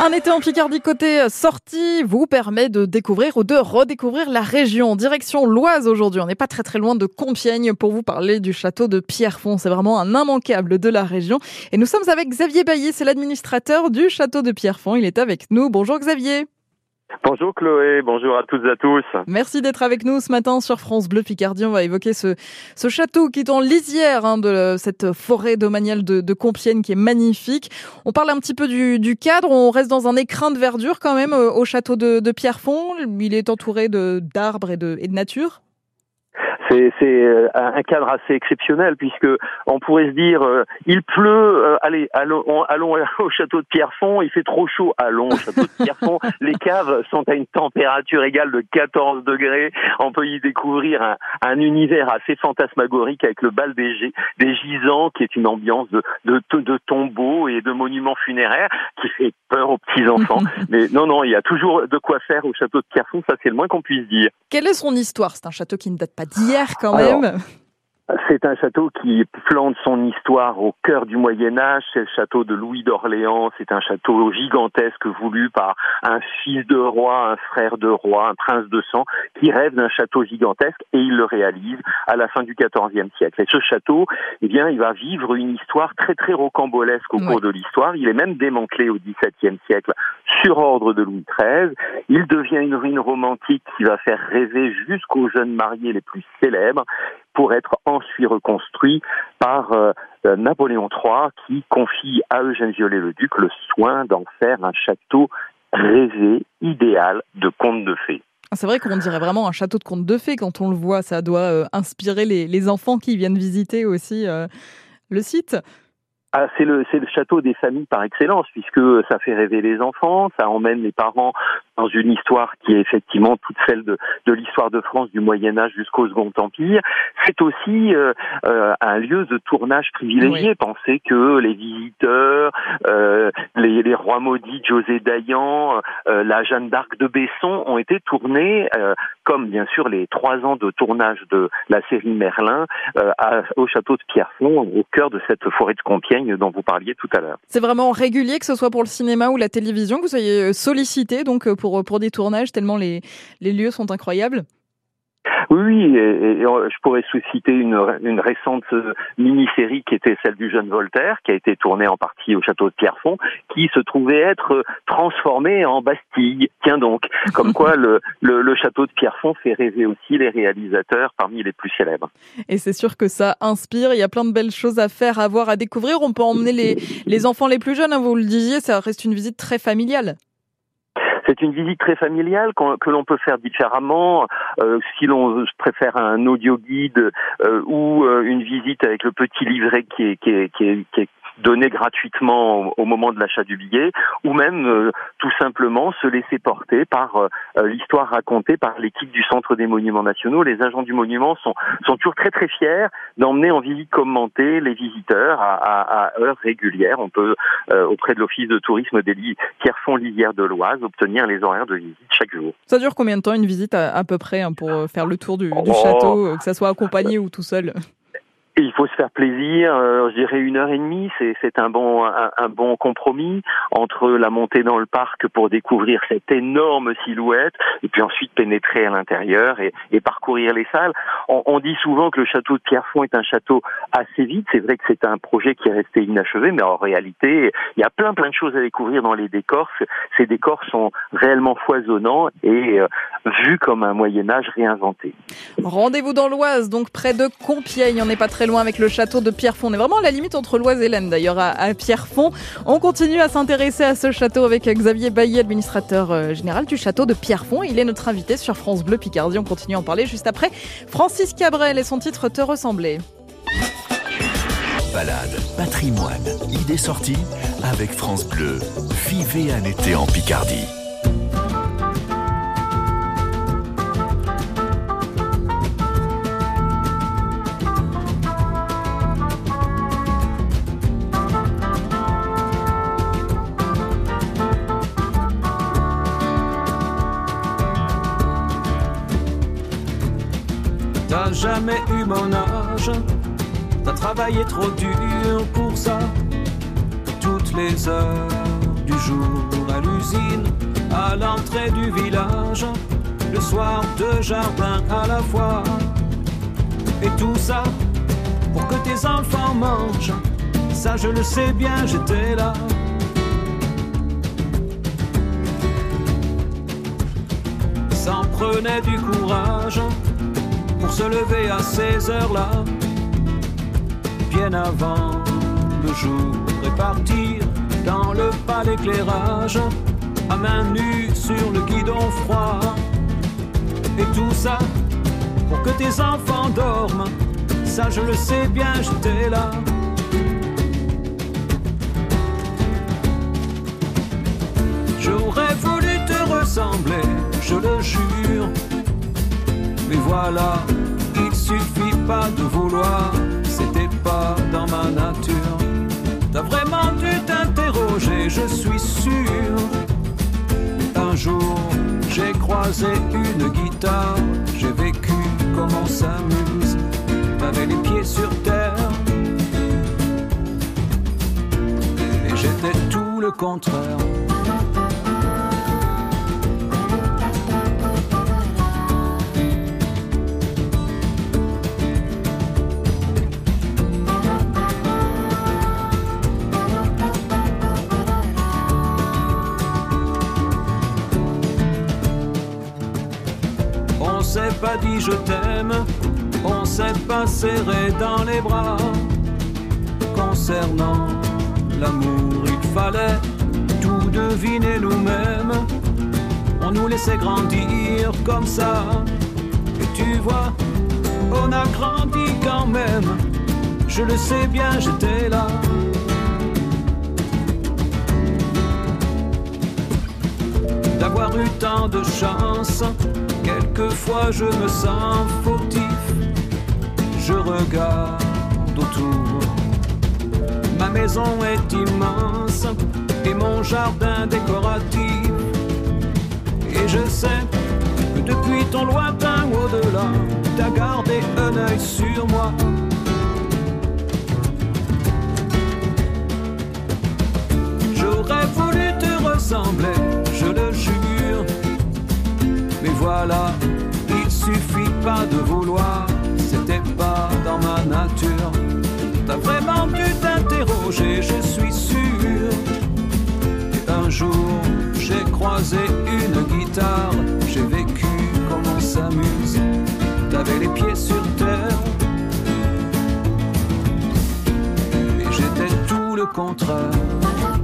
Un été en Picardie côté sortie vous permet de découvrir ou de redécouvrir la région. Direction l'Oise aujourd'hui. On n'est pas très très loin de Compiègne pour vous parler du château de Pierrefonds. C'est vraiment un immanquable de la région. Et nous sommes avec Xavier Bailly, c'est l'administrateur du château de Pierrefonds. Il est avec nous. Bonjour Xavier. Bonjour Chloé, bonjour à toutes et à tous. Merci d'être avec nous ce matin sur France Bleu Picardie. On va évoquer ce, château qui est en lisière hein, de cette forêt domaniale de, de, Compiègne qui est magnifique. On parle un petit peu du, cadre, on reste dans un écrin de verdure quand même euh, au château de, de Pierrefonds. Il est entouré d'arbres et de, et de nature c'est euh, un cadre assez exceptionnel puisque on pourrait se dire euh, il pleut, euh, allez allons, allons au château de Pierrefonds, il fait trop chaud, allons au château de Pierrefonds. Les caves sont à une température égale de 14 degrés. On peut y découvrir un, un univers assez fantasmagorique avec le bal des, des gisants qui est une ambiance de, de, de tombeaux et de monuments funéraires qui fait peur aux petits enfants. Mais non non, il y a toujours de quoi faire au château de Pierrefonds, ça c'est le moins qu'on puisse dire. Quelle est son histoire? C'est un château qui ne date pas d'hier quand même. C'est un château qui plante son histoire au cœur du Moyen Âge. C'est le château de Louis d'Orléans. C'est un château gigantesque voulu par un fils de roi, un frère de roi, un prince de sang, qui rêve d'un château gigantesque et il le réalise à la fin du XIVe siècle. Et ce château, eh bien, il va vivre une histoire très très rocambolesque au cours de l'histoire. Il est même démantelé au XVIIe siècle sur ordre de Louis XIII. Il devient une ruine romantique qui va faire rêver jusqu'aux jeunes mariés les plus célèbres pour être ensuite reconstruit par euh, euh, Napoléon III qui confie à Eugène Viollet-le-Duc le soin d'en faire un château rêvé, idéal de conte de fées. Ah, c'est vrai qu'on dirait vraiment un château de conte de fées quand on le voit. Ça doit euh, inspirer les, enfants qui viennent visiter aussi le site. Ah, c'est le c'est le château des familles par excellence puisque ça fait rêver les enfants, ça emmène les parents dans une histoire qui est effectivement toute celle de, de l'histoire de France du Moyen Âge jusqu'au Second Empire. C'est aussi euh, euh, un lieu de tournage privilégié. Pensez que les visiteurs, euh, les, les, rois maudits, José Dayan, la Jeanne d'Arc de Besson ont été tournés, comme bien sûr les trois ans de tournage de la série Merlin, à, au château de Pierrefonds, au cœur de cette forêt de Compiègne dont vous parliez tout à l'heure. C'est vraiment régulier que ce soit pour le cinéma ou la télévision que vous soyez sollicité donc pour, pour des tournages, tellement les, les lieux sont incroyables oui, et, je pourrais susciter une, une récente euh, mini-série qui était celle du jeune Voltaire, qui a été tournée en partie au château de Pierrefonds, qui se trouvait être euh, transformée en Bastille. Tiens donc, comme quoi le, le, le château de Pierrefonds fait rêver aussi les réalisateurs parmi les plus célèbres. Et c'est sûr que ça inspire, il y a plein de belles choses à faire, à voir, à découvrir. On peut emmener les, les enfants les plus jeunes, hein, vous le disiez, ça reste une visite très familiale. C'est une visite très familiale que l'on peut faire différemment. Euh, si l'on préfère un audio guide euh, ou euh, une visite avec le petit livret qui est, qui est, qui est, qui est donné gratuitement au, moment de l'achat du billet, ou même euh, tout simplement se laisser porter par euh, euh, l'histoire racontée par l'équipe du Centre des Monuments Nationaux. Les agents du monument sont, sont toujours très très fiers d'emmener en visite commentée les visiteurs à, à, à heures régulières. On peut, auprès de l'Office de tourisme des Pierrefonds Lisière de l'Oise, obtenir les horaires de visite chaque jour. Ça dure combien de temps une visite à, peu près hein, pour faire le tour du, du oh. château, que ça soit accompagné ou tout seul? Il faut se faire plaisir, euh, je dirais une heure et demie, c'est, un bon compromis entre la montée dans le parc pour découvrir cette énorme silhouette et puis ensuite pénétrer à l'intérieur et, parcourir les salles. On, on, dit souvent que le château de Pierrefonds est un château assez vide. C'est vrai que c'est un projet qui est resté inachevé, mais en réalité, il y a plein plein de choses à découvrir dans les décors. Ces décors sont réellement foisonnants et euh, vus comme un Moyen Âge réinventé. Rendez-vous dans l'Oise, donc près de Compiègne. On n'est pas très loin avec le château de Pierrefonds. On est vraiment à la limite entre l'Oise et l'Aisne d'ailleurs à, Pierrefonds. On continue à s'intéresser à ce château avec Xavier Bailly, administrateur euh, général du château de Pierrefonds. Il est notre invité sur France Bleu Picardie. On continue à en parler juste après. Francis Cabrel et son titre Te ressembler. Balade, patrimoine, idées sorties avec France Bleu. Vivez un été en Picardie. Jamais eu mon âge. T'as travaillé trop dur pour ça. Toutes les heures du jour à cuisine, à l'entrée du village, le soir deux jardins à la fois. Et tout ça pour que tes enfants mangent, ça je le sais bien, j'étais là. Ça prenait du courage pour se lever à ces heures-là, bien avant le jour et partir dans le pas d'éclairage, à main nue sur le guidon froid. Et tout ça pour que tes enfants dorment, ça je le sais bien, j'étais là. J'aurais voulu te ressembler, je le jure. Voilà, il suffit pas de vouloir, c'était pas dans ma nature. T'as vraiment dû t'interroger, je suis sûr. Un jour, j'ai croisé une guitare, j'ai vécu comme on s'amuse. T'avais les pieds sur terre. Et j'étais tout le contraire. Dit je t'aime, on s'est pas serré dans les bras. Concernant l'amour, il fallait tout deviner nous-mêmes. On nous laissait grandir comme ça. Et tu vois, on a grandi quand même. Je le sais bien, j'étais là. D'avoir eu tant de chance, quelquefois je me sens fautif. Je regarde autour. Ma maison est immense et mon jardin décoratif. Et je sais que depuis ton lointain au-delà, t'as gardé un œil sur moi. Voilà, il suffit pas de vouloir, c'était pas dans ma nature. T'as vraiment dû t'interroger, je suis sûr. Et un jour, j'ai croisé une guitare, j'ai vécu comme on s'amuse. T'avais les pieds sur terre. Et j'étais tout le contraire.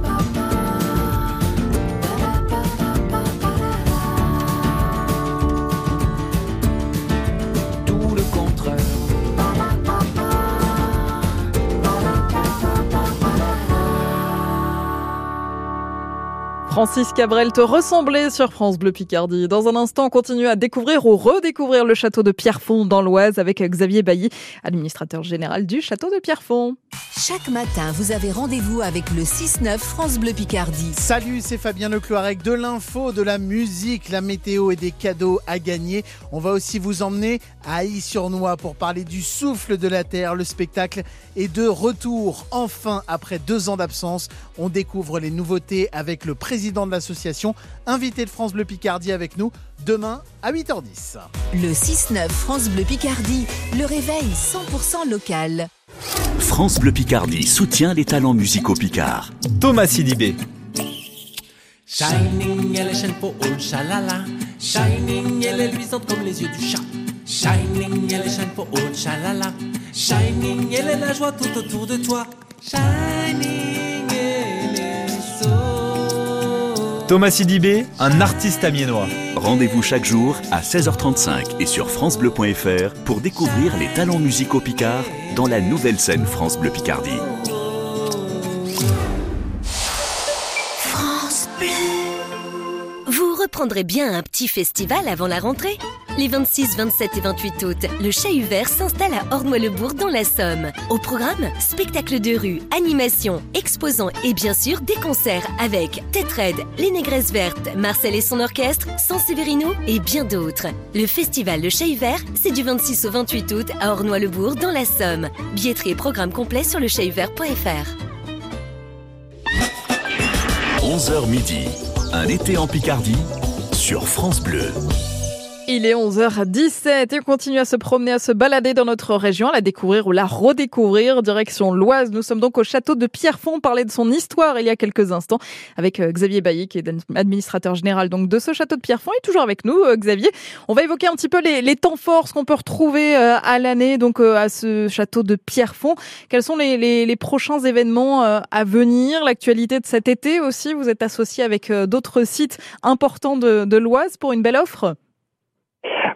Francis Cabrel te ressemblait sur France Bleu Picardie. Dans un instant, on continue à découvrir ou redécouvrir le château de Pierrefonds dans l'Oise avec Xavier Bailly, administrateur général du château de Pierrefonds. Chaque matin, vous avez rendez-vous avec le 6-9 France Bleu Picardie. Salut, c'est Fabien Lecloirec de l'info, de la musique, la météo et des cadeaux à gagner. On va aussi vous emmener à Ailly-sur-Noix pour parler du souffle de la terre. Le spectacle est de retour. Enfin, après deux ans d'absence, on découvre les nouveautés avec le président de l'association, invité de France Bleu Picardie avec nous demain à 8h10. Le 6-9 France Bleu Picardie, le réveil 100% local. France Bleu Picardie soutient les talents musicaux picards. Thomas Sidibé. Shining, elle est chaîne pour all, chalala. Shining, elle est luisante comme les yeux du chat. Shining, elle est chaîne pour all, chalala. Shining, elle est la joie tout autour de toi. Shining, Thomas Sidibé, un artiste amiénois. Rendez-vous chaque jour à 16h35 et sur francebleu.fr pour découvrir les talents musicaux picards dans la nouvelle scène France Bleu Picardie. France Bleu. Vous reprendrez bien un petit festival avant la rentrée? Les 26, 27 et 28 août, le Chat s'installe à Ornois-le-Bourg dans la Somme. Au programme, spectacles de rue, animations, exposants et bien sûr des concerts avec Tête Red, Les Négresses Vertes, Marcel et son orchestre, San Severino et bien d'autres. Le festival Le Chat c'est du 26 au 28 août à Ornois-le-Bourg dans la Somme. Billetterie et programme complet sur le 11h midi, Un été en Picardie sur France Bleu. Il est 11h17 et on continue à se promener, à se balader dans notre région, à la découvrir ou la redécouvrir. Direction l'Oise, nous sommes donc au château de Pierrefonds, parler de son histoire il y a quelques instants avec euh, Xavier Bailly qui est administrateur général donc de ce château de Pierrefonds. Est toujours avec nous, euh, Xavier. On va évoquer un petit peu les, les temps forts, ce qu'on peut retrouver euh, à l'année donc à ce château de Pierrefonds. Quels sont les, les, les prochains événements à venir? L'actualité de cet été aussi, vous êtes associé avec d'autres sites importants de, de l'Oise pour une belle offre?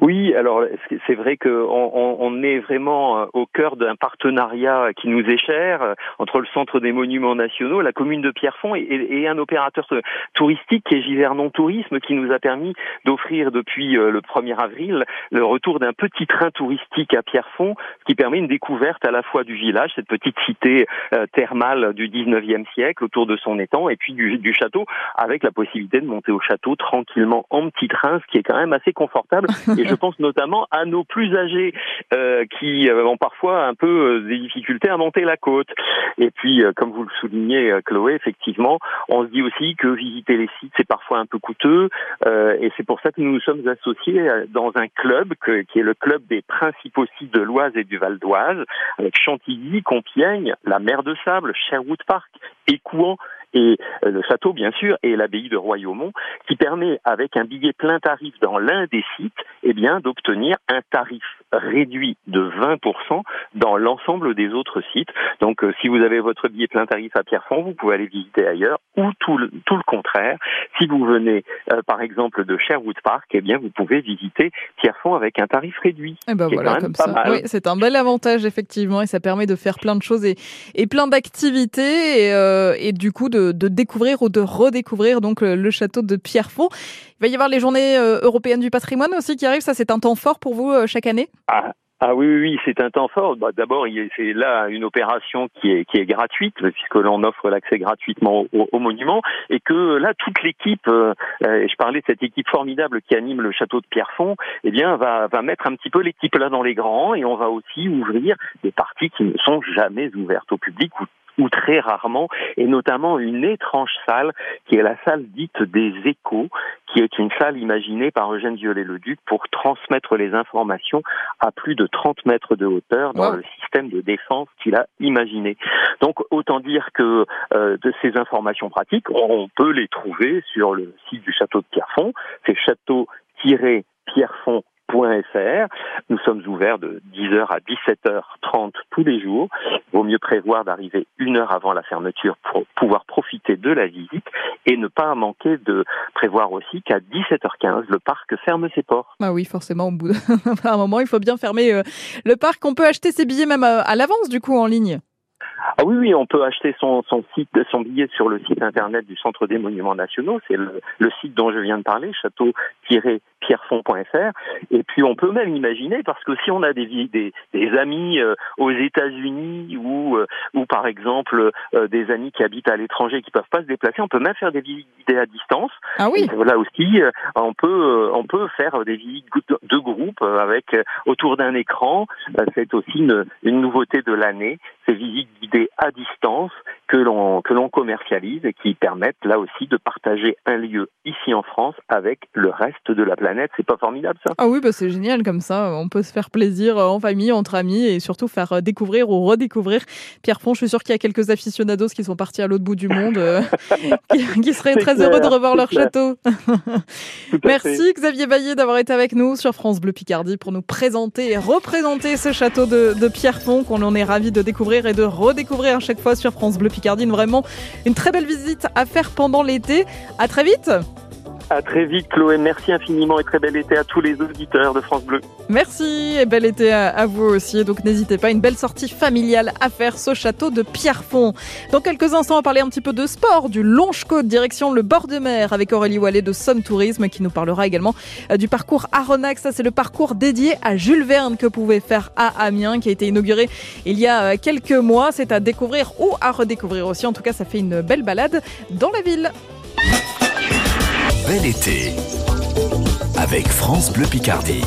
Oui, alors c'est vrai qu'on on, on, est vraiment euh, au cœur d'un partenariat qui nous est cher euh, entre le Centre des Monuments Nationaux, la commune de Pierrefonds et, et un opérateur touristique qui est Givernon Tourisme qui nous a permis d'offrir depuis euh, le 1er avril le retour d'un petit train touristique à Pierrefonds qui permet une découverte à la fois du village, cette petite cité thermale du 19e siècle autour de son étang et puis du, du château avec la possibilité de monter au château tranquillement en petit train, ce qui est quand même assez confortable. Et je pense notamment à nos plus âgés euh, qui euh, ont parfois un peu euh, des difficultés à monter la côte. Et puis, comme vous le soulignez, Chloé, effectivement, on se dit aussi que visiter les sites, c'est parfois un peu coûteux. et c'est pour ça que nous nous sommes associés dans un club qui est le club des principaux sites de l'Oise et du Val d'Oise, avec Chantilly, Compiègne, la mer de Sable, Sherwood Park, Écouen et euh, le château bien sûr et l'abbaye de Royaumont qui permet avec un billet plein tarif dans l'un des sites eh bien d'obtenir un tarif réduit de 20% dans l'ensemble des autres sites. Donc euh, si vous avez votre billet plein tarif à Pierrefonds, vous pouvez aller visiter ailleurs ou tout le, tout le contraire. Si vous venez euh, par exemple de Sherwood Park, eh bien vous pouvez visiter Pierrefonds avec un tarif réduit. Et eh ben voilà comme ça. Oui, c'est un bel avantage effectivement et ça permet de faire plein de choses et, et plein d'activités et, et du coup de de, découvrir ou de redécouvrir donc le, château de Pierrefonds. Il va y avoir les journées euh, européennes du patrimoine aussi qui arrivent. Ça, c'est un temps fort pour vous euh, chaque année? Ah. ah oui, oui, c'est un temps fort. Bah, D'abord, c'est là une opération qui est, qui est gratuite, puisque l'on offre l'accès gratuitement au, monument, et que là, toute l'équipe, euh, je parlais de cette équipe formidable qui anime le château de Pierrefonds, eh bien, va, va mettre un petit peu l'équipe là dans les grands, et on va aussi ouvrir des parties qui ne sont jamais ouvertes au public, ou ou très rarement, et notamment une étrange salle qui est la salle dite des échos, qui est une salle imaginée par Eugène Viollet-le-Duc pour transmettre les informations à plus de 30 mètres de hauteur dans le système de défense qu'il a imaginé. Donc autant dire que euh, de ces informations pratiques, on peut les trouver sur le site du château de Pierrefonds, c'est château-pierrefonds nous sommes ouverts de 10h à 17h30 tous les jours. Il vaut mieux prévoir d'arriver une heure avant la fermeture pour pouvoir profiter de la visite et ne pas manquer de prévoir aussi qu'à 17h15, le parc ferme ses portes. Bah oui, forcément, au bout d'un moment, il faut bien fermer euh, le parc. On peut acheter ses billets même euh, à l'avance, du coup, en ligne. Ah oui, oui, on peut acheter son, son billet sur le site internet du Centre des Monuments Nationaux. C'est le, le, site dont je viens de parler, château-pierrefonds.fr. Et puis on peut même imaginer, parce que si on a des, des, des amis euh, aux États-Unis ou, euh, ou par exemple euh, des amis qui habitent à l'étranger qui peuvent pas se déplacer, on peut même faire des visites à distance. Ah oui. là aussi, on peut on peut faire des visites de groupe avec autour d'un écran. C'est aussi une, une nouveauté de l'année. Ces visites guidées à distance que l'on que l'on commercialise et qui permettent là aussi de partager un lieu ici en France avec le reste de la planète. C'est pas formidable ça Ah oui, bah c'est génial comme ça. On peut se faire plaisir en famille, entre amis et surtout faire découvrir ou redécouvrir Pierre Font. Je suis sûr qu'il y a quelques aficionados qui sont partis à l'autre bout du monde, euh, qui, seraient très heureux de revoir leur château. Merci Xavier Baillet d'avoir été avec nous sur France Bleu Picardie pour nous présenter et représenter ce château de, de Pierrefonds qu'on en est ravi de découvrir et de redécouvrir à chaque fois sur France Bleu Picardie. Vraiment une très belle visite à faire pendant l'été. À très vite à très vite, Chloé. Merci infiniment et très bel été à tous les auditeurs de France Bleu. Merci et bel été à, vous aussi. Donc n'hésitez pas, une belle sortie familiale à faire ce château de Pierrefonds. Dans quelques instants, on va parler un petit peu de sport, du Longe-Côte, direction le bord de mer avec Aurélie Wallet de Somme Tourisme qui nous parlera également euh, du parcours Aronax. Ça, c'est le parcours dédié à Jules Verne que vous pouvez faire à Amiens qui a été inauguré il y a euh, quelques mois. C'est à découvrir ou à redécouvrir aussi. En tout cas, ça fait une belle balade dans la ville. Bel été avec France Bleu Picardie.